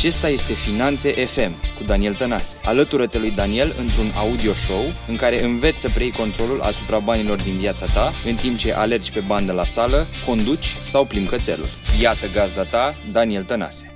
Acesta este Finanțe FM cu Daniel Tănase. Alătură-te lui Daniel într-un audio show în care înveți să preiei controlul asupra banilor din viața ta în timp ce alergi pe bandă la sală, conduci sau plimbi cățelul. Iată gazda ta, Daniel Tănase.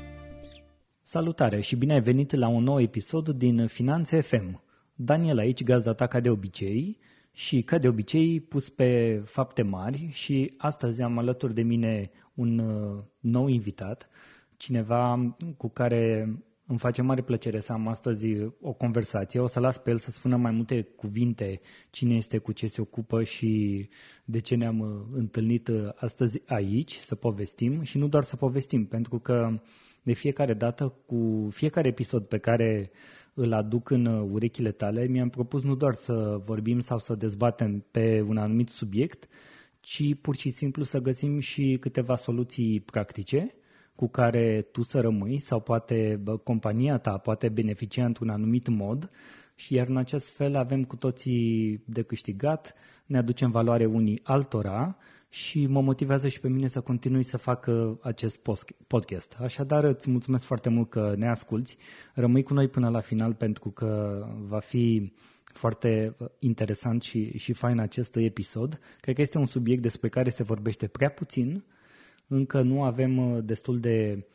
Salutare și bine ai venit la un nou episod din Finanțe FM. Daniel aici, gazda ta ca de obicei și ca de obicei pus pe fapte mari și astăzi am alături de mine un uh, nou invitat, cineva cu care îmi face mare plăcere să am astăzi o conversație. O să las pe el să spună mai multe cuvinte cine este, cu ce se ocupă și de ce ne-am uh, întâlnit uh, astăzi aici, să povestim și nu doar să povestim, pentru că de fiecare dată, cu fiecare episod pe care îl aduc în uh, urechile tale, mi-am propus nu doar să vorbim sau să dezbatem pe un anumit subiect, ci pur și simplu să găsim și câteva soluții practice cu care tu să rămâi sau poate compania ta poate beneficia într-un anumit mod și iar în acest fel avem cu toții de câștigat, ne aducem valoare unii altora și mă motivează și pe mine să continui să fac acest podcast. Așadar, îți mulțumesc foarte mult că ne asculți. Rămâi cu noi până la final pentru că va fi foarte interesant și, și fain acest episod. Cred că este un subiect despre care se vorbește prea puțin. Încă nu avem destul de,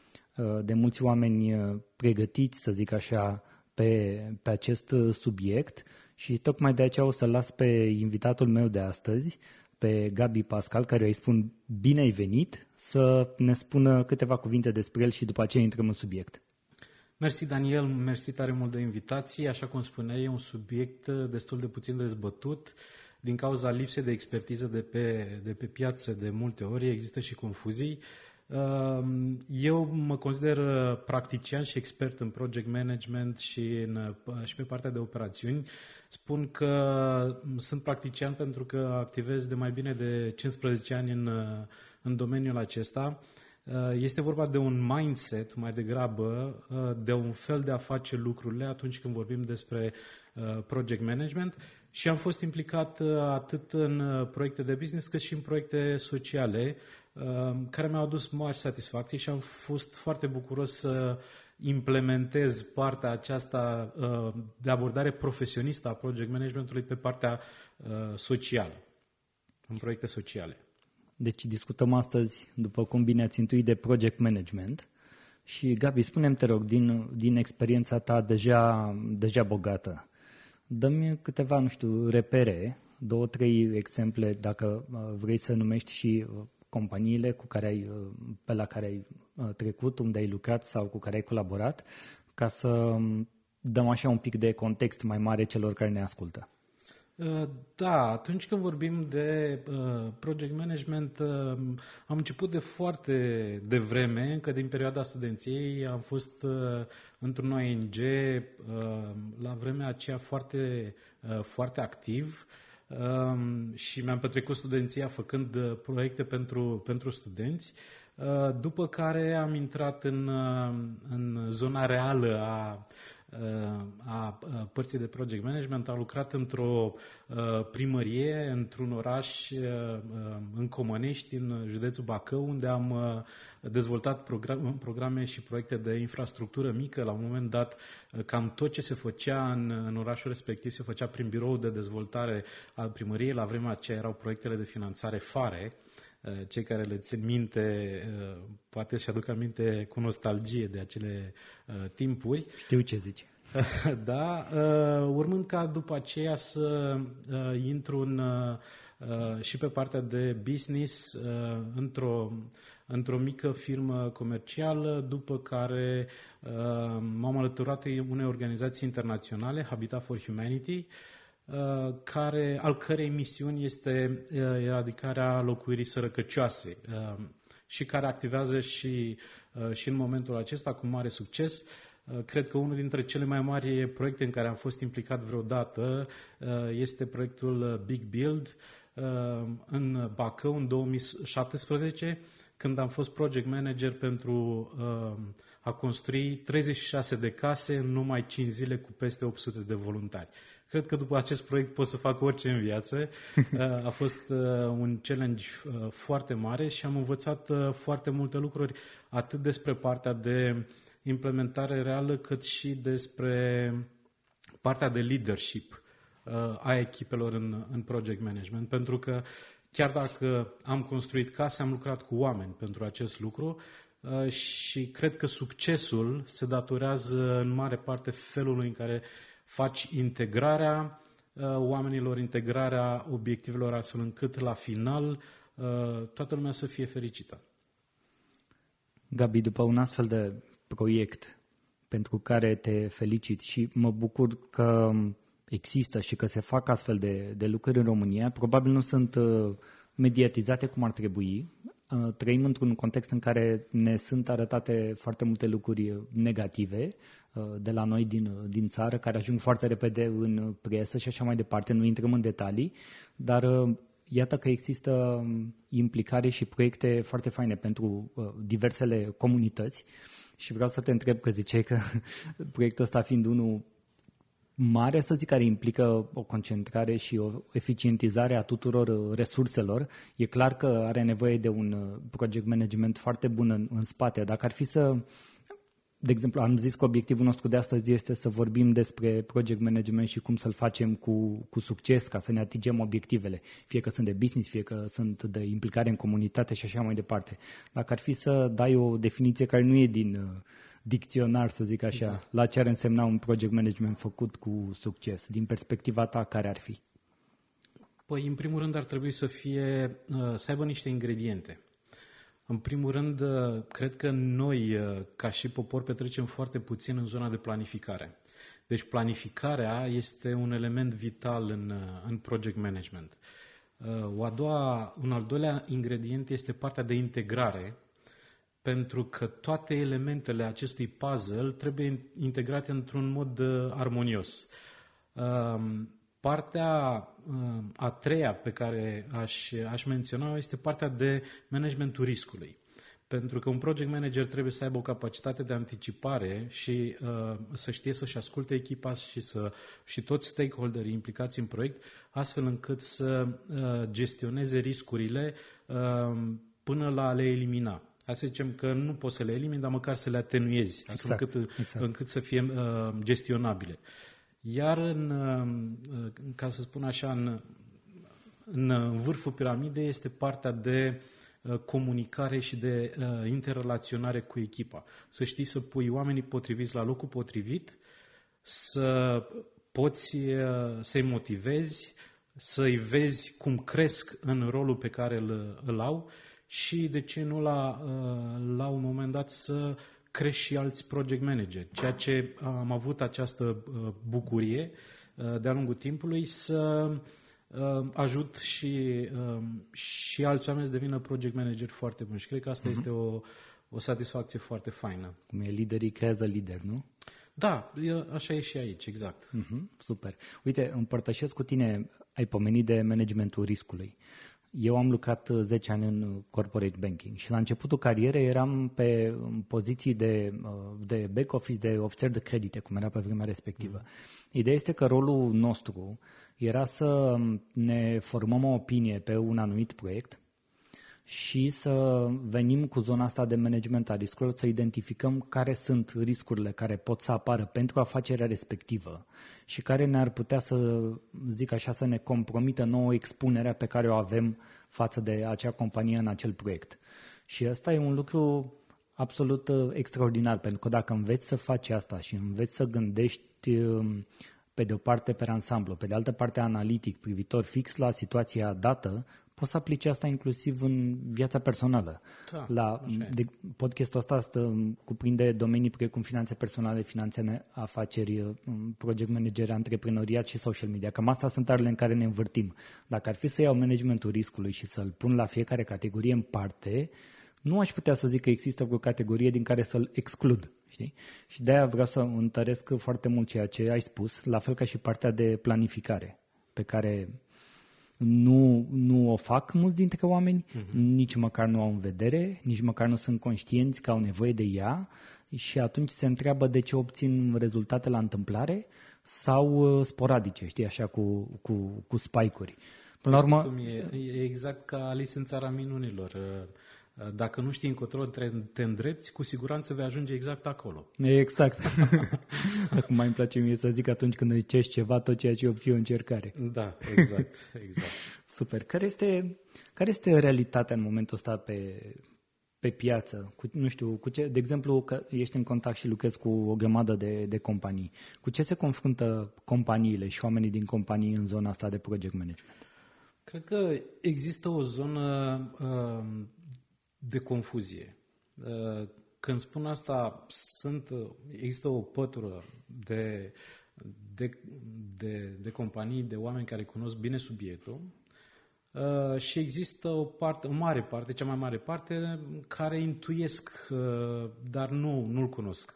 de mulți oameni pregătiți, să zic așa, pe, pe acest subiect și tocmai de aceea o să las pe invitatul meu de astăzi pe Gabi Pascal, care îi spun bine ai venit, să ne spună câteva cuvinte despre el și după aceea intrăm în subiect. Mersi, Daniel, mersi tare mult de invitație. Așa cum spuneai, e un subiect destul de puțin dezbătut. Din cauza lipsei de expertiză de pe, de pe piață, de multe ori există și confuzii. Ehm, eu mă consider practician și expert în project management și, în, și pe partea de operațiuni. Spun că sunt practician pentru că activez de mai bine de 15 ani în, în domeniul acesta. Este vorba de un mindset mai degrabă, de un fel de a face lucrurile atunci când vorbim despre project management și am fost implicat atât în proiecte de business cât și în proiecte sociale care mi-au adus mari satisfacții și am fost foarte bucuros să implementez partea aceasta uh, de abordare profesionistă a project managementului pe partea uh, socială, în proiecte sociale. Deci discutăm astăzi, după cum bine ați intuit, de project management. Și Gabi, spunem te rog, din, din experiența ta deja, deja bogată, dă-mi câteva, nu știu, repere, două, trei exemple, dacă uh, vrei să numești și companiile cu care ai, pe la care ai uh, trecut, unde ai lucrat sau cu care ai colaborat, ca să um, dăm așa un pic de context mai mare celor care ne ascultă. Uh, da, atunci când vorbim de uh, project management, uh, am început de foarte devreme, încă din perioada studenției, am fost uh, într-un ONG uh, la vremea aceea foarte, uh, foarte activ. Uh, și mi-am petrecut studenția făcând uh, proiecte pentru, pentru studenți, uh, după care am intrat în, uh, în zona reală a a părții de project management. Am lucrat într-o primărie, într-un oraș în Comănești, în județul Bacău, unde am dezvoltat programe și proiecte de infrastructură mică. La un moment dat, cam tot ce se făcea în, în orașul respectiv se făcea prin birou de dezvoltare al primăriei. La vremea aceea erau proiectele de finanțare fare cei care le țin minte, poate și aduc aminte cu nostalgie de acele timpuri. Știu ce zici. da, urmând ca după aceea să intru în, și pe partea de business într-o într-o mică firmă comercială, după care uh, m-am alăturat unei organizații internaționale, Habitat for Humanity, uh, care, al cărei misiuni este uh, eradicarea locuirii sărăcăcioase uh, și care activează și, uh, și în momentul acesta cu mare succes. Uh, cred că unul dintre cele mai mari proiecte în care am fost implicat vreodată este proiectul Big Build în Bacău în 2017 când am fost project manager pentru uh, a construi 36 de case în numai 5 zile cu peste 800 de voluntari. Cred că după acest proiect pot să fac orice în viață. Uh, a fost uh, un challenge uh, foarte mare și am învățat uh, foarte multe lucruri, atât despre partea de implementare reală, cât și despre partea de leadership uh, a echipelor în, în project management, pentru că chiar dacă am construit case, am lucrat cu oameni pentru acest lucru uh, și cred că succesul se datorează în mare parte felului în care faci integrarea uh, oamenilor, integrarea obiectivelor astfel încât la final toată lumea să fie fericită. Gabi, după un astfel de proiect pentru care te felicit și mă bucur că există și că se fac astfel de, de lucruri în România, probabil nu sunt uh, mediatizate cum ar trebui. Uh, trăim într-un context în care ne sunt arătate foarte multe lucruri negative uh, de la noi din, din țară, care ajung foarte repede în presă și așa mai departe. Nu intrăm în detalii, dar iată că există um, implicare și proiecte foarte faine pentru uh, diversele comunități și vreau să te întreb că ziceai că proiectul ăsta fiind unul mare, să zic, care implică o concentrare și o eficientizare a tuturor uh, resurselor, e clar că are nevoie de un uh, project management foarte bun în, în spate. Dacă ar fi să de exemplu, am zis că obiectivul nostru de astăzi este să vorbim despre project management și cum să-l facem cu, cu succes ca să ne atingem obiectivele, fie că sunt de business, fie că sunt de implicare în comunitate și așa mai departe. Dacă ar fi să dai o definiție care nu e din uh, dicționar, să zic așa, da. la ce ar însemna un project management făcut cu succes, din perspectiva ta, care ar fi? Păi, în primul rând, ar trebui să fie, uh, să aibă niște ingrediente. În primul rând, uh, cred că noi, uh, ca și popor, petrecem foarte puțin în zona de planificare. Deci planificarea este un element vital în, uh, în project management. O a doua, un al doilea ingredient este partea de integrare, pentru că toate elementele acestui puzzle trebuie integrate într-un mod armonios. Um, Partea uh, a treia pe care aș, aș menționa este partea de managementul riscului. Pentru că un project manager trebuie să aibă o capacitate de anticipare și uh, să știe să-și asculte echipa și, să, și toți stakeholderii implicați în proiect, astfel încât să uh, gestioneze riscurile uh, până la a le elimina. Hai să zicem că nu poți să le elimini, dar măcar să le atenuezi, astfel exact, încât, exact. încât să fie uh, gestionabile. Iar în, uh, ca să spun așa, în, în vârful piramidei este partea de uh, comunicare și de uh, interrelaționare cu echipa. Să știi să pui oamenii potriviți la locul potrivit, să poți să-i motivezi, să-i vezi cum cresc în rolul pe care îl, îl au și, de ce nu, la, la un moment dat să crești și alți project manager, ceea ce am avut această uh, bucurie uh, de-a lungul timpului să uh, ajut și, și alți oameni să devină project manager foarte buni și cred că asta uh-huh. este o, o satisfacție foarte faină. Cum e liderii creează lider, nu? Da, așa e și aici, exact. Uh-huh, super. Uite, împărtășesc cu tine, ai pomenit de managementul riscului. Eu am lucrat 10 uh, ani în corporate banking și la începutul carierei eram pe poziții de, uh, de back office, de ofițer de credite, cum era pe vremea respectivă. Mm. Ideea este că rolul nostru era să ne formăm o opinie pe un anumit proiect și să venim cu zona asta de management a riscurilor, să identificăm care sunt riscurile care pot să apară pentru afacerea respectivă și care ne-ar putea să, zic așa, să ne compromită nouă expunerea pe care o avem față de acea companie în acel proiect. Și ăsta e un lucru absolut uh, extraordinar, pentru că dacă înveți să faci asta și înveți să gândești um, pe de o parte pe ansamblu, pe de altă parte analitic, privitor fix la situația dată, poți să aplici asta inclusiv în viața personală. Da, la de, podcastul ăsta stă, cuprinde domenii precum finanțe personale, finanțe afaceri, um, project manager, antreprenoriat și social media. Cam asta sunt arele în care ne învârtim. Dacă ar fi să iau managementul riscului și să-l pun la fiecare categorie în parte, nu aș putea să zic că există o categorie din care să-l exclud. Știi? Și de-aia vreau să întăresc foarte mult ceea ce ai spus, la fel ca și partea de planificare, pe care nu, nu o fac mulți dintre oameni, uh-huh. nici măcar nu au în vedere, nici măcar nu sunt conștienți că au nevoie de ea și atunci se întreabă de ce obțin rezultate la întâmplare sau uh, sporadice, știi, așa cu, cu, cu spike-uri. Până la urmă... Cum e, e exact ca Alice în țara minunilor. Uh, Dacă nu știi încotro te îndrepți, cu siguranță vei ajunge exact acolo. Exact. Acum mai îmi place mie să zic atunci când îi cești ceva, tot ceea ce obții o încercare. Da, exact, exact. Super. Care este, care este realitatea în momentul ăsta pe, pe piață? Cu, nu știu, cu ce, de exemplu, că ești în contact și lucrezi cu o grămadă de, de companii. Cu ce se confruntă companiile și oamenii din companii în zona asta de project management? Cred că există o zonă uh, de confuzie. Uh, când spun asta, sunt, există o pătură de, de, de, de companii, de oameni care cunosc bine subiectul uh, și există o, parte, o mare parte, cea mai mare parte, care intuiesc, uh, dar nu, nu-l cunosc,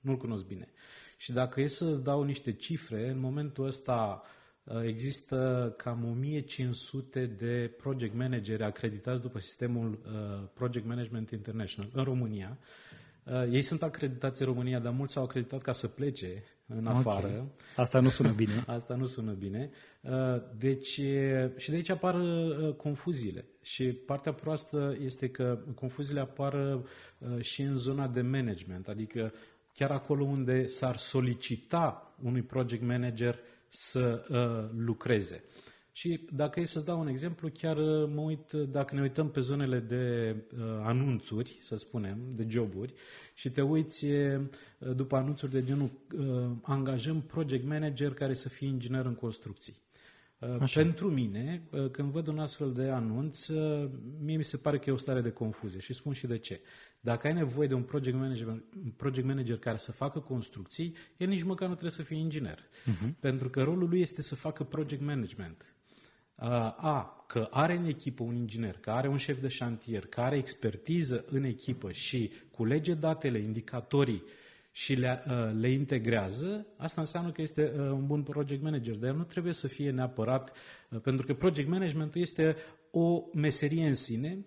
nu-l cunosc bine. Și dacă e să-ți dau niște cifre, în momentul ăsta Uh, există cam 1500 de project manageri acreditați după sistemul uh, Project Management International în România. Uh, ei sunt acreditați în România, dar mulți s-au acreditat ca să plece în afară. Okay. Asta nu sună bine. Asta nu sună bine. Deci, și de aici apar confuziile. Și partea proastă este că confuziile apar și în zona de management, adică chiar acolo unde s-ar solicita unui project manager să uh, lucreze. Și dacă e să-ți dau un exemplu, chiar uh, mă uit, uh, dacă ne uităm pe zonele de uh, anunțuri, să spunem, de joburi, și te uiți uh, după anunțuri de genul uh, angajăm project manager care să fie inginer în construcții. Uh, Așa. Pentru mine, când văd un astfel de anunț, mie mi se pare că e o stare de confuzie și spun și de ce. Dacă ai nevoie de un project manager, un project manager care să facă construcții, el nici măcar nu trebuie să fie inginer. Uh-huh. Pentru că rolul lui este să facă project management. A, că are în echipă un inginer, că are un șef de șantier, că are expertiză în echipă și culege datele, indicatorii și le, le integrează, asta înseamnă că este un bun project manager. Dar el nu trebuie să fie neapărat, pentru că project managementul este o meserie în sine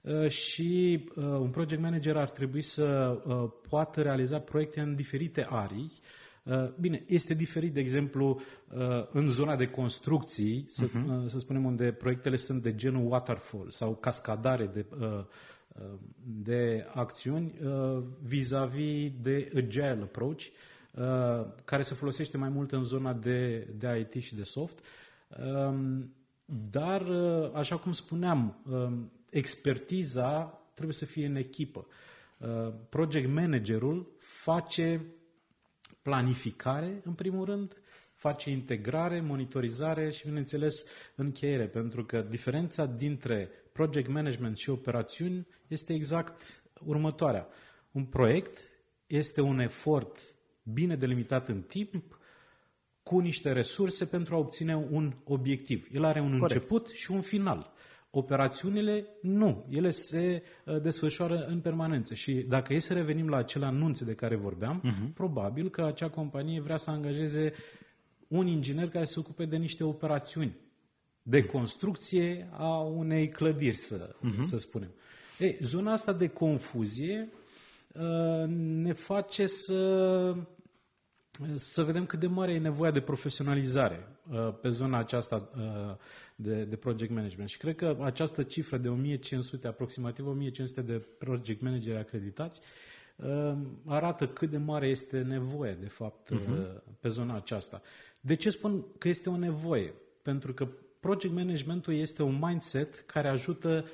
Uh, și uh, un project manager ar trebui să uh, poată realiza proiecte în diferite arii. Bine, este diferit, de exemplu, în zona de construcții, să, uh-huh. să spunem, unde proiectele sunt de genul waterfall sau cascadare de, de acțiuni vis-a-vis de agile approach, care se folosește mai mult în zona de, de IT și de soft. Um, dar, așa cum spuneam, um, expertiza trebuie să fie în echipă. Uh, project managerul face planificare, în primul rând, face integrare, monitorizare și, bineînțeles, încheiere, pentru că diferența dintre project management și operațiuni este exact următoarea. Un proiect este un efort bine delimitat în timp, cu niște resurse pentru a obține un obiectiv. El are un Corect. început și un final. Operațiunile, nu. Ele se uh, desfășoară în permanență. Și dacă e să revenim la acele anunțe de care vorbeam, uh-huh. probabil că acea companie vrea să angajeze un inginer care se ocupe de niște operațiuni de construcție a unei clădiri, să, uh-huh. să spunem. Ei, zona asta de confuzie uh, ne face să să vedem cât de mare e nevoia de profesionalizare uh, pe zona aceasta uh, de, de project management. Și cred că această cifră de 1500, aproximativ 1500 de project manageri acreditați, uh, arată cât de mare este nevoie, de fapt, uh-huh. pe zona aceasta. De ce spun că este o nevoie? Pentru că project managementul este un mindset care ajută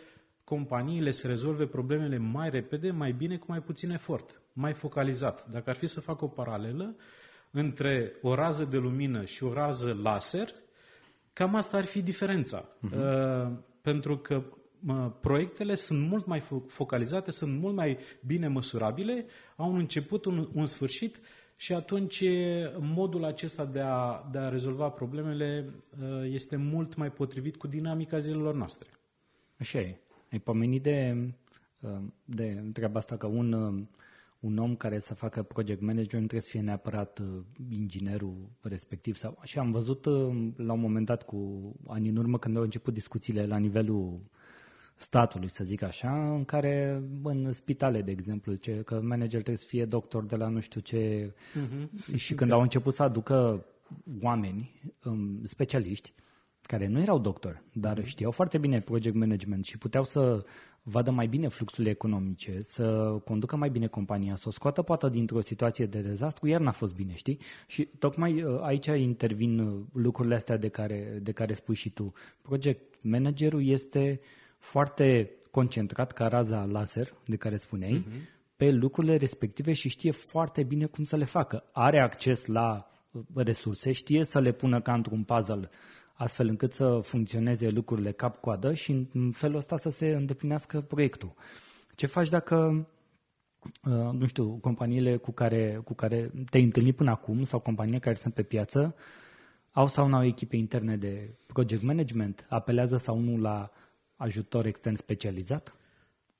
companiile să rezolve problemele mai repede, mai bine, cu mai puțin efort, mai focalizat. Dacă ar fi să fac o paralelă, uh, între o rază de lumină și o rază laser, cam asta ar fi diferența. Uh-huh. Uh, pentru că uh, proiectele sunt mult mai focalizate, sunt mult mai bine măsurabile, au un început, un, un sfârșit și atunci modul acesta de a, de a rezolva problemele uh, este mult mai potrivit cu dinamica zilelor noastre. Așa e. Ai pomenit de, uh, de treaba asta că un uh, un om care să facă project management trebuie să fie neapărat uh, inginerul respectiv. Sau, și am văzut uh, la un moment dat cu ani în urmă când au început discuțiile la nivelul statului, să zic așa, în care în spitale, de exemplu, ce, că manager trebuie să fie doctor de la nu știu ce uh-huh. și când au început să aducă oameni, um, specialiști, care nu erau doctori, dar mm-hmm. știau foarte bine project management și puteau să vadă mai bine fluxurile economice, să conducă mai bine compania, să o scoată poate dintr-o situație de dezastru, iar n-a fost bine, știi? Și tocmai uh, aici intervin uh, lucrurile astea de care, de care spui și tu. Project managerul este foarte concentrat ca raza laser, de care spuneai, uh-huh. pe lucrurile respective și știe foarte bine cum să le facă. Are acces la uh, resurse, știe să le pună ca într-un puzzle astfel încât să funcționeze lucrurile cap-coadă și în felul ăsta să se îndeplinească proiectul. Ce faci dacă, uh, nu știu, companiile cu care, cu care te-ai întâlnit până acum sau companiile care sunt pe piață au sau nu au echipe interne de project management, apelează sau nu la ajutor extern specializat?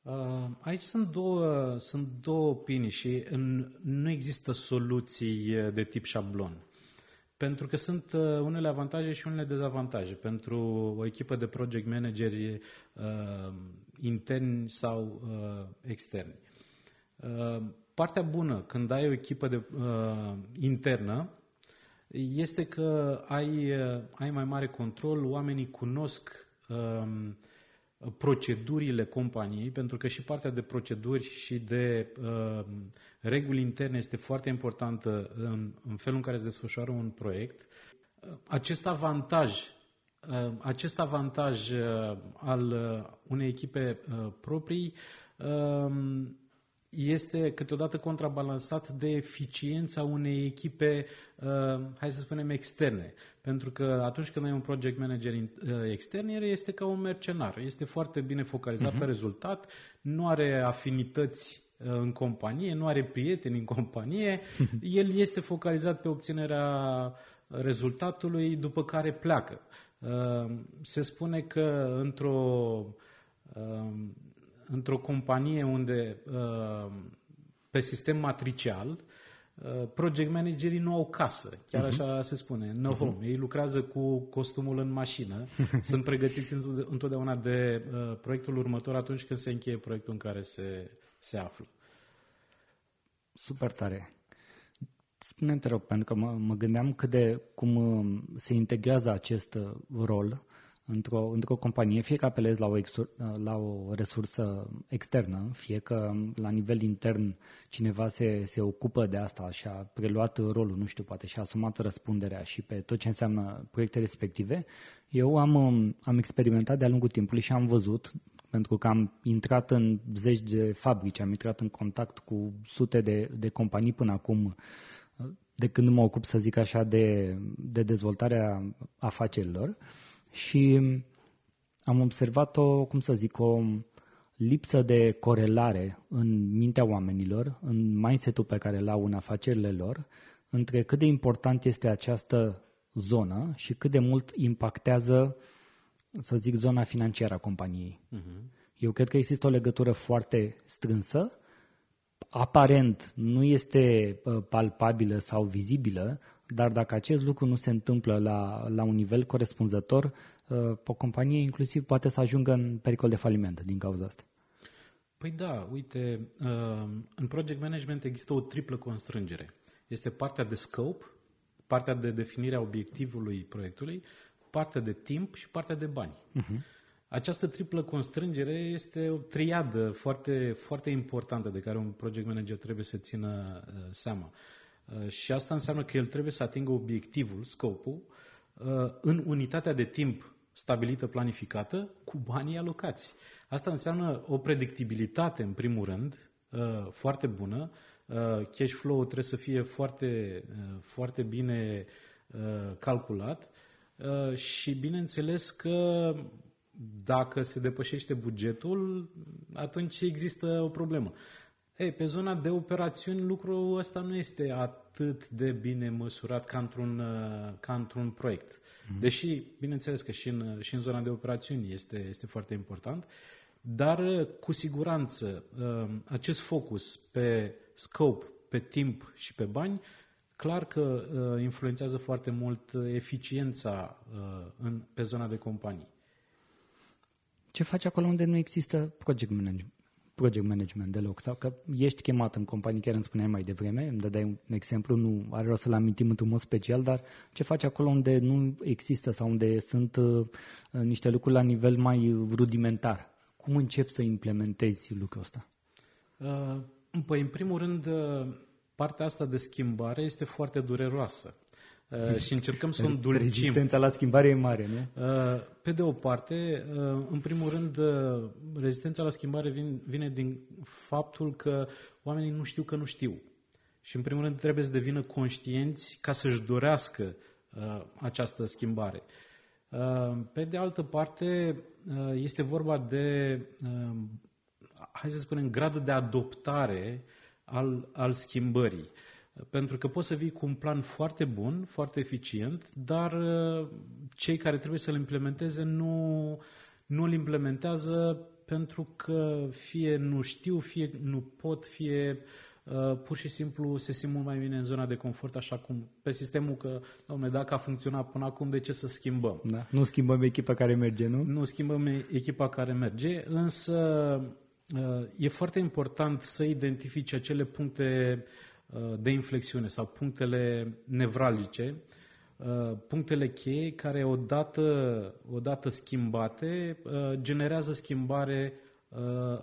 Uh, aici sunt două, sunt două opinii și în, nu există soluții de tip șablon. Pentru că sunt uh, unele avantaje și unele dezavantaje pentru o echipă de project manageri uh, interni sau uh, externi. Uh, partea bună când ai o echipă de, uh, internă este că ai, uh, ai mai mare control, oamenii cunosc uh, procedurile companiei, pentru că și partea de proceduri și de uh, reguli interne este foarte importantă în, în felul în care se desfășoară un proiect. Acest avantaj, uh, acest avantaj uh, al uh, unei echipe uh, proprii uh, este câteodată contrabalansat de eficiența unei echipe, uh, hai să spunem, externe. Pentru că atunci când ai un project manager uh, extern, el este ca un mercenar. Este foarte bine focalizat uh-huh. pe rezultat, nu are afinități uh, în companie, nu are prieteni în companie, uh-huh. el este focalizat pe obținerea rezultatului, după care pleacă. Uh, se spune că într-o uh, într-o companie unde uh, pe sistem matricial uh, project managerii nu au casă, chiar uh-huh. așa se spune, no uh-huh. home. Ei lucrează cu costumul în mașină, sunt pregătiți întotdeauna de uh, proiectul următor atunci când se încheie proiectul în care se, se află. Super tare. Spune-mi, te rog, pentru că mă, mă gândeam cât de cum se integrează acest rol într-o, într-o companie, fie că apelezi la o, exur, la o resursă externă, fie că la nivel intern cineva se, se ocupă de asta și a preluat rolul, nu știu, poate și a asumat răspunderea și pe tot ce înseamnă proiecte respective, eu am, am experimentat de-a lungul timpului și am văzut, pentru că am intrat în zeci de fabrici, am intrat în contact cu sute de, de companii până acum, de când mă ocup, să zic așa, de, de dezvoltarea afacerilor. Uh, și am observat o, cum să zic, o lipsă de corelare în mintea oamenilor, în mindset-ul pe care l-au în afacerile lor, între cât de important este această zonă și cât de mult impactează, să zic, zona financiară a companiei. Uh-huh. Eu cred că există o legătură foarte strânsă, aparent nu este palpabilă sau vizibilă, dar dacă acest lucru nu se întâmplă la, la un nivel corespunzător, uh, o companie inclusiv poate să ajungă în pericol de faliment din cauza asta. Păi da, uite, uh, în project management există o triplă constrângere. Este partea de scope, partea de definire a obiectivului proiectului, partea de timp și partea de bani. Uh-huh. Această triplă constrângere este o triadă foarte, foarte importantă de care un project manager trebuie să țină uh, seama. Uh, și asta înseamnă că el trebuie să atingă obiectivul, scopul, uh, în unitatea de timp stabilită, planificată, cu banii alocați. Asta înseamnă o predictibilitate, în primul rând, uh, foarte bună. Cash flow trebuie să fie foarte, foarte bine calculat și bineînțeles că dacă se depășește bugetul, atunci există o problemă. Ei, pe zona de operațiuni lucrul ăsta nu este atât de bine măsurat ca într-un, uh, ca într-un proiect. Mm-hmm. Deși, bineînțeles că și în, și în zona de operațiuni este, este foarte important, dar uh, cu siguranță uh, acest focus pe scope, pe timp și pe bani, clar că influențează foarte mult eficiența în, pe zona de companii. Ce faci acolo unde nu există project management? Project management deloc sau că ești chemat în companie, chiar îmi spuneai mai devreme, îmi dădeai un exemplu, nu are rost să-l amintim într-un mod special, dar ce faci acolo unde nu există sau unde sunt uh, niște lucruri la nivel mai rudimentar? Cum începi să implementezi lucrul ăsta? Uh, păi, în primul rând, uh, partea asta de schimbare este foarte dureroasă. Uh, și încercăm să o îndulcim. Rezistența la schimbare e mare, nu? Uh, pe de o parte, uh, în primul rând, rezistența la schimbare vine din faptul că oamenii nu știu că nu știu. Și în primul rând trebuie să devină conștienți ca să-și dorească această schimbare. Pe de altă parte, este vorba de, hai să spunem, gradul de adoptare al, al schimbării. Pentru că poți să vii cu un plan foarte bun, foarte eficient, dar uh, cei care trebuie să-l implementeze nu, nu îl implementează pentru că fie nu știu, fie nu pot, fie uh, pur și simplu se simt mult mai bine în zona de confort, așa cum pe sistemul că, domnule, dacă a funcționat până acum, de ce să schimbăm? Da. Nu schimbăm echipa care merge, nu? Nu schimbăm echipa care merge, însă uh, e foarte important să identifici acele puncte Uh, de inflexiune sau punctele nevralgice, uh, punctele cheie care odată, odată schimbate uh, generează schimbare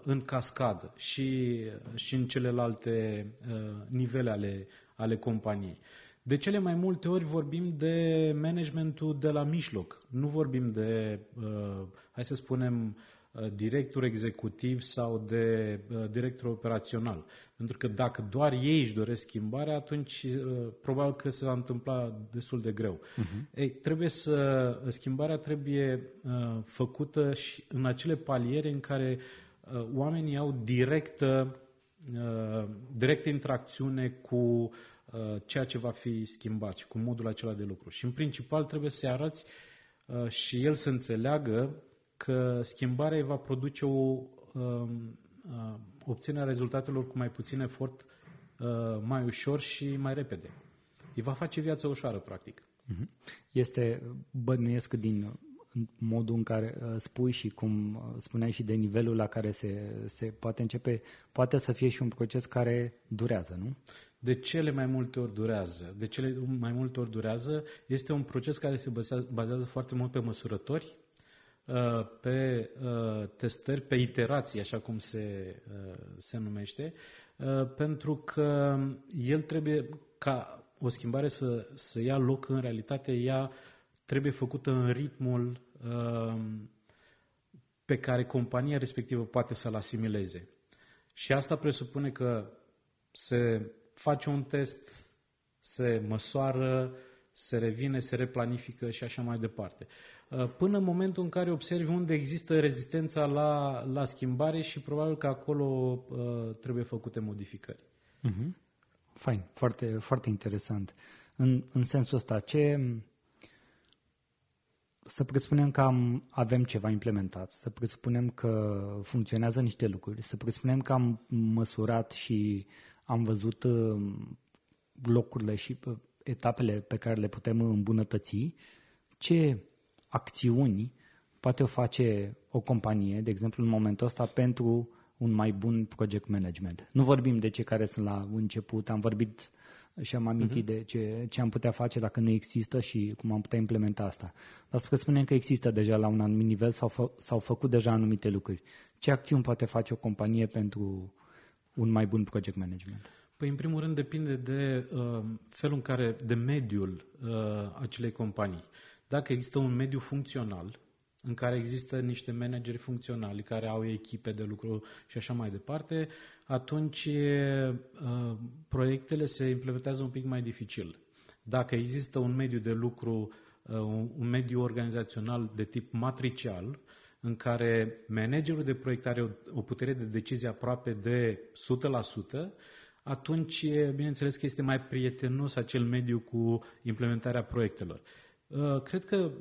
în cascadă și, și în celelalte nivele ale, ale companiei. De cele mai multe ori vorbim de managementul de la mijloc. Nu vorbim de, hai să spunem, Uh, director executiv sau de uh, director operațional. Pentru că dacă doar ei își doresc schimbarea, atunci uh, probabil că se va întâmpla destul de greu. Uh-huh. Ei, trebuie să, schimbarea trebuie făcută și în acele paliere în care oamenii au directă, directă interacțiune cu ceea ce va fi schimbat și cu modul acela de lucru. Și în principal trebuie să arăți și el să înțeleagă că schimbarea va produce o um, uh, obținerea rezultatelor cu mai puțin efort, uh, mai ușor și mai repede. Îi va face viața ușoară, practic. Mhm. Este, bănuiesc din modul în care uh, spui și cum uh, spuneai și de nivelul la care se, se poate începe, poate să fie și un proces care durează, nu? De cele mai multe ori durează. De cele mai multe ori durează. Este un proces care se bazează, bazează foarte mult pe măsurători, Uh, pe uh, testări, pe iterații, așa cum se, uh, se numește, pentru că el trebuie ca o schimbare să, să ia loc în realitate, ea trebuie făcută în ritmul pe care compania respectivă poate să-l asimileze. Și asta presupune că se face un test, se măsoară, se revine, se replanifică și așa mai departe. Uh, până în momentul în care observi unde există rezistența la, la schimbare și probabil că acolo uh, trebuie făcute modificări. Uh-huh. Fain, foarte, foarte interesant. În, în sensul ăsta, ce să presupunem că am, avem ceva implementat, să presupunem că funcționează niște lucruri, să presupunem că am măsurat și am văzut uh, locurile și uh, etapele pe care le putem îmbunătăți, ce acțiuni poate o face o companie, de exemplu, în momentul ăsta, pentru un mai bun project management. Nu vorbim de cei care sunt la început, am vorbit și am amintit uh-huh. de ce, ce am putea face dacă nu există și cum am putea implementa asta. Dar să spunem că există deja la un anumit nivel sau fă, s-au făcut deja anumite lucruri. Ce acțiuni poate face o companie pentru un mai bun project management? Păi, în primul rând, depinde de uh, felul în care, de mediul uh, acelei companii. Dacă există un mediu funcțional, în care există niște manageri funcționali care au echipe de lucru și așa mai departe, atunci uh, proiectele se implementează un pic mai dificil. Dacă există un mediu de lucru, uh, un mediu organizațional de tip matricial, în care managerul de proiect are o, o putere de decizie aproape de 100%, atunci, bineînțeles că este mai prietenos acel mediu cu implementarea proiectelor. Uh, cred că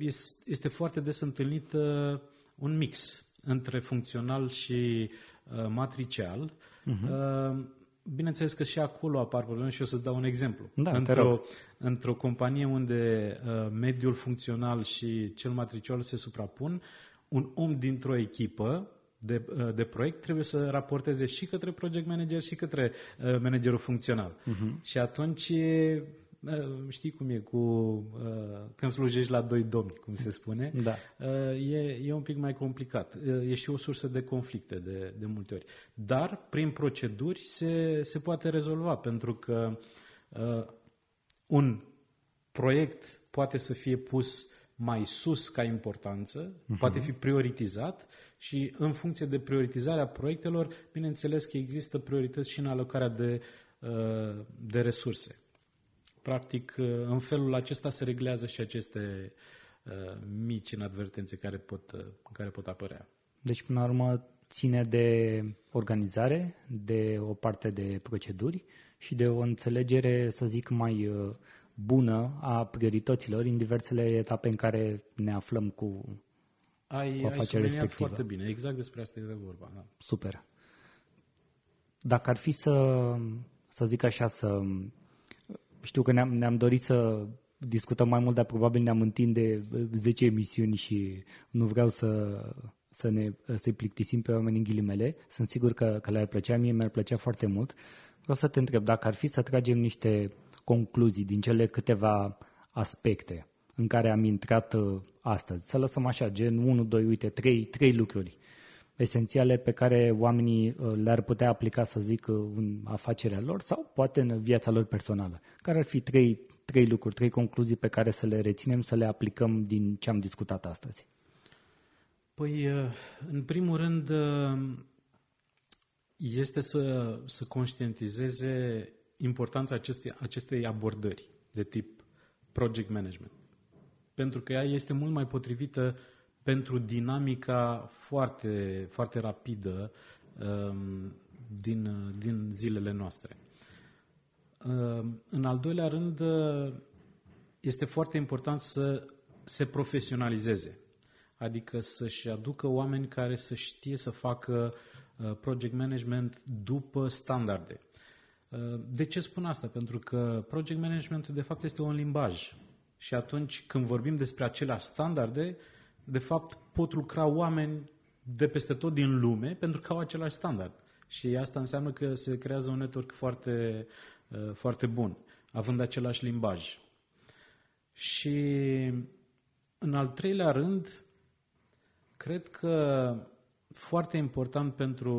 este foarte des întâlnit uh, un mix între funcțional și uh, matricial. Uh-huh. Bineînțeles că și acolo apar probleme și o să-ți dau un exemplu. Da, într-o, într-o companie unde mediul funcțional și cel matricial se suprapun, un om dintr-o echipă de, de proiect trebuie să raporteze și către project manager și către managerul funcțional. Uh-huh. Și atunci știi cum e cu uh, când slujești la doi domni, cum se spune, da. uh, e, e un pic mai complicat. Uh, e și o sursă de conflicte de, de multe ori. Dar prin proceduri se, se poate rezolva, pentru că uh, un proiect poate să fie pus mai sus ca importanță, uh-huh. poate fi prioritizat și în funcție de prioritizarea proiectelor, bineînțeles că există priorități și în alocarea de, uh, de resurse. Practic, uh, în felul acesta se reglează și aceste uh, mici inadvertențe care pot, uh, care pot apărea. Deci, până la urmă, ține de organizare, de o parte de proceduri și de o înțelegere, să zic, mai bună a priorităților în diversele etape în care ne aflăm cu ai, afacerea respectivă. foarte bine, exact despre asta e de vorba. Da. Super. Dacă ar fi să, să zic așa, să știu că ne-am, ne-am dorit să discutăm mai mult, dar probabil ne-am întinde 10 emisiuni și nu vreau să, să ne, să-i plictisim pe oameni în ghilimele. Sunt sigur că, că le-ar plăcea, mie mi-ar plăcea foarte mult. Vreau să te întreb, dacă ar fi să tragem niște concluzii din cele câteva aspecte în care am intrat uh, astăzi, să lăsăm așa, gen 1, 2, uite, 3, 3 lucruri esențiale pe care oamenii uh, le-ar putea aplica, să zic, uh, în afacerea lor sau poate în viața lor personală. Care ar fi trei, trei lucruri, trei concluzii pe care să le reținem, să le aplicăm din ce am discutat astăzi? Păi, uh, în primul rând, este să, să conștientizeze importanța acestei, acestei abordări de tip project management. Pentru că ea este mult mai potrivită pentru dinamica foarte, foarte rapidă um, din, din zilele noastre. Um, în al doilea rând, este foarte important să se profesionalizeze, adică să-și aducă oameni care să știe să facă uh, project management după standarde. Uh, de ce spun asta? Pentru că project managementul de fapt este un limbaj și atunci când vorbim despre aceleași standarde, de fapt, pot lucra oameni de peste tot din lume pentru că au același standard. Și asta înseamnă că se creează un network foarte, uh, foarte bun, având același limbaj. Și în al treilea rând, cred că foarte important pentru,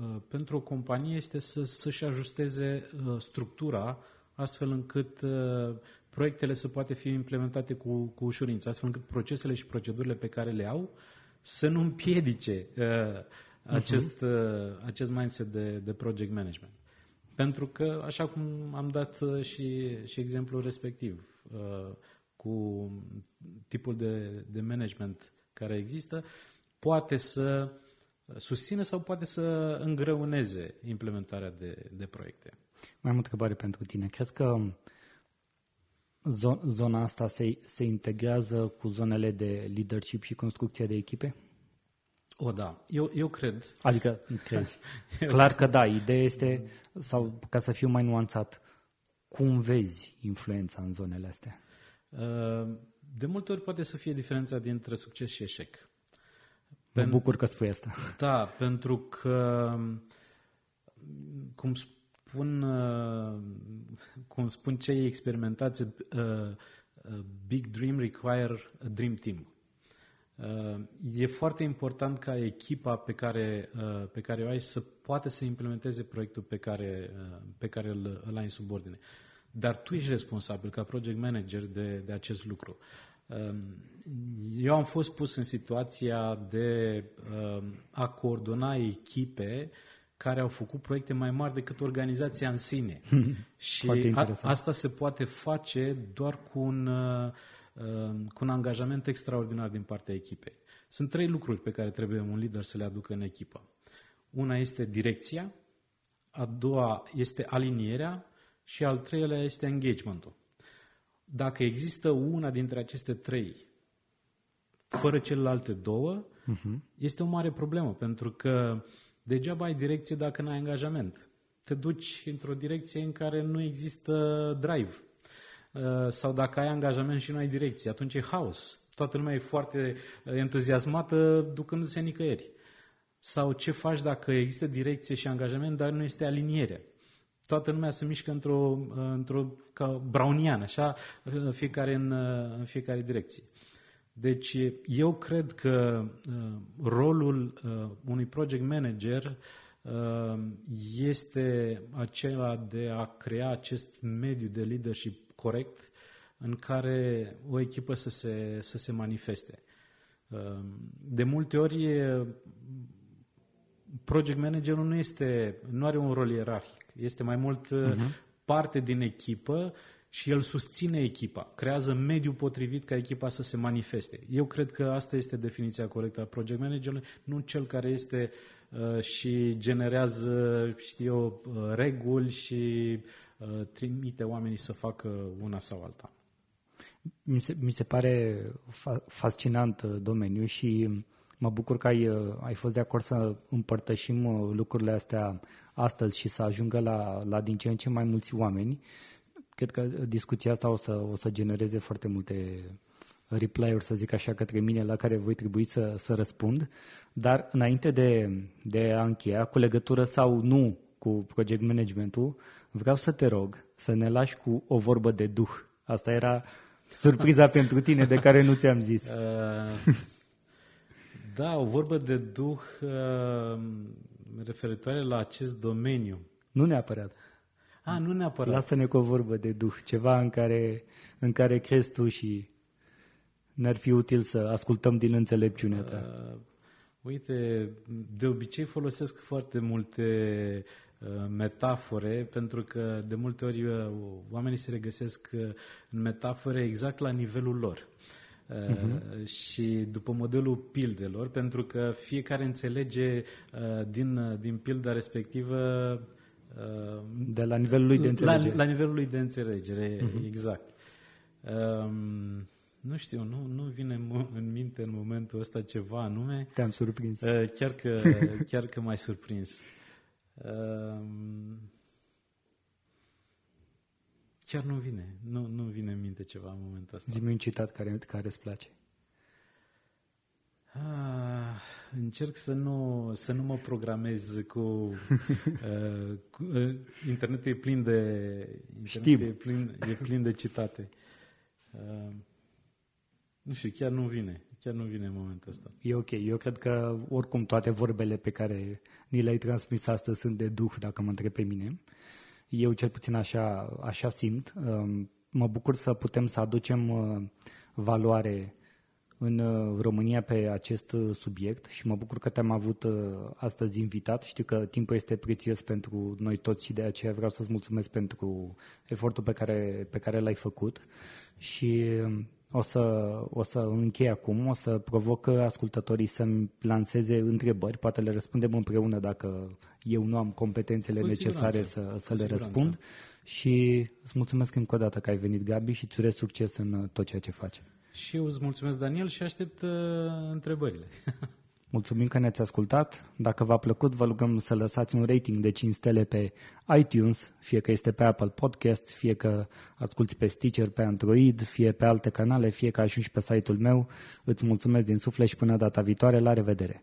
uh, pentru o companie este să, să-și ajusteze uh, structura astfel încât proiectele să poate fi implementate cu, cu ușurință, astfel încât procesele și procedurile pe care le au să nu împiedice uh, acest, uh-huh. uh, acest mindset de, de project management. Pentru că, așa cum am dat uh, și, și exemplul respectiv, uh, cu tipul de, de management care există, poate să susțină sau poate să îngrăuneze implementarea de, de proiecte. Mai am o întrebare pentru tine. Crezi că zona asta se, se integrează cu zonele de leadership și construcție de echipe? O, da. Eu, eu cred. Adică, crezi. Clar că da. Ideea este, sau ca să fiu mai nuanțat, cum vezi influența în zonele astea? Uh, de multe ori poate să fie diferența dintre succes și eșec. Mă bucur că spui asta. Da, pentru că, cum spun, uh, cum spun cei experimentați, uh, uh, big dream require a dream team. E foarte important ca echipa pe care, pe care o ai să poate să implementeze proiectul pe care, pe care îl, îl ai în subordine. Dar tu ești responsabil ca project manager de, de acest lucru. Eu am fost pus în situația de a coordona echipe care au făcut proiecte mai mari decât organizația în sine. și a, asta se poate face doar cu un, uh, uh, cu un angajament extraordinar din partea echipei. Sunt trei lucruri pe care trebuie un lider să le aducă în echipă. Una este direcția, a doua este alinierea și al treilea este engagementul. Dacă există una dintre aceste trei fără celelalte două, uh-huh. este o mare problemă, pentru că uh, Degeaba ai direcție dacă nu ai angajament. Te duci într-o direcție în care nu există drive. Uh, sau dacă ai angajament și nu ai direcție, atunci e haos. Toată lumea e foarte entuziasmată ducându-se nicăieri. sau ce faci dacă există direcție și angajament, dar nu este aliniere. Toată lumea se mișcă într-o, într-o ca browniană, așa, fiecare în, în fiecare direcție. Deci eu cred că uh, rolul uh, unui project manager uh, este acela de a crea acest mediu de leadership corect în care o echipă să se, să se manifeste. De multe ori project managerul nu este, nu are un rol ierarhic, este mai mult uh-huh. parte din echipă și el susține echipa, creează mediul potrivit ca echipa să se manifeste. Eu cred că asta este definiția corectă a project managerului, nu cel care este uh, și generează, știu eu, uh, reguli și uh, trimite oamenii să facă una sau alta. Mi se, mi se pare fa- fascinant uh, domeniul și mă bucur că ai, uh, ai fost de acord să împărtășim uh, lucrurile astea astăzi și să ajungă la, la din ce în ce mai mulți oameni. Cred că discuția asta o să, o să genereze foarte multe reply-uri, să zic așa, către mine, la care voi trebui să, să răspund. Dar înainte de, de a încheia, cu legătură sau nu cu project managementul, vreau să te rog să ne lași cu o vorbă de duh. Asta era surpriza pentru tine de care nu ți-am zis. Uh, da, o vorbă de duh uh, referitoare la acest domeniu. Nu neapărat. A, nu neapărat. Lasă-ne cu o vorbă de duh, ceva în care, în care crezi tu și ne-ar fi util să ascultăm din înțelepciunea ta. Uh, uite, de obicei folosesc foarte multe uh, metafore, pentru că de multe ori uh, oamenii se regăsesc uh, în metafore exact la nivelul lor. Uh-huh. și după modelul pildelor, pentru că fiecare înțelege uh, din, din pilda respectivă uh, de la nivelul lui de înțelegere. La, la nivelul lui de înțelegere, uh-huh. exact. Um, nu știu, nu, nu vine în minte în momentul ăsta ceva anume. Te-am surprins. Chiar că, chiar că m-ai surprins. Um, Chiar nu vine. Nu, nu vine în minte ceva în momentul ăsta. Zi-mi un citat care, care îți place. Ah, încerc să nu, să nu mă programez cu, uh, cu uh, internetul e plin de internetul e plin, e plin de citate. Uh, nu știu, chiar nu vine. Chiar nu vine în momentul ăsta. E ok. Eu cred că oricum toate vorbele pe care ni le-ai transmis astăzi sunt de duh, dacă mă întreb pe mine. Eu cel puțin așa, așa simt. Um, mă bucur să putem să aducem uh, valoare în uh, România pe acest uh, subiect și mă bucur că te-am avut astăzi invitat. Știu că timpul este prețios pentru noi toți și de aceea vreau să-ți mulțumesc pentru efortul pe care, pe care l-ai făcut și um, o să, o să închei acum, o să provoc ascultătorii să-mi lanseze întrebări, poate le răspundem împreună dacă eu nu am competențele Cu necesare să, să le răspund. Și îți mulțumesc încă o dată că ai venit, Gabi, și îți urez succes în tot ceea ce faci. Și eu îți mulțumesc, Daniel, și aștept uh, întrebările. Mulțumim că ne-ați ascultat. Dacă v-a plăcut, vă rugăm să lăsați un rating de 5 stele pe iTunes, fie că este pe Apple Podcast, fie că asculti pe Stitcher, pe Android, fie pe alte canale, fie că ajungi pe site-ul meu. Îți mulțumesc din suflet și până data viitoare, la revedere!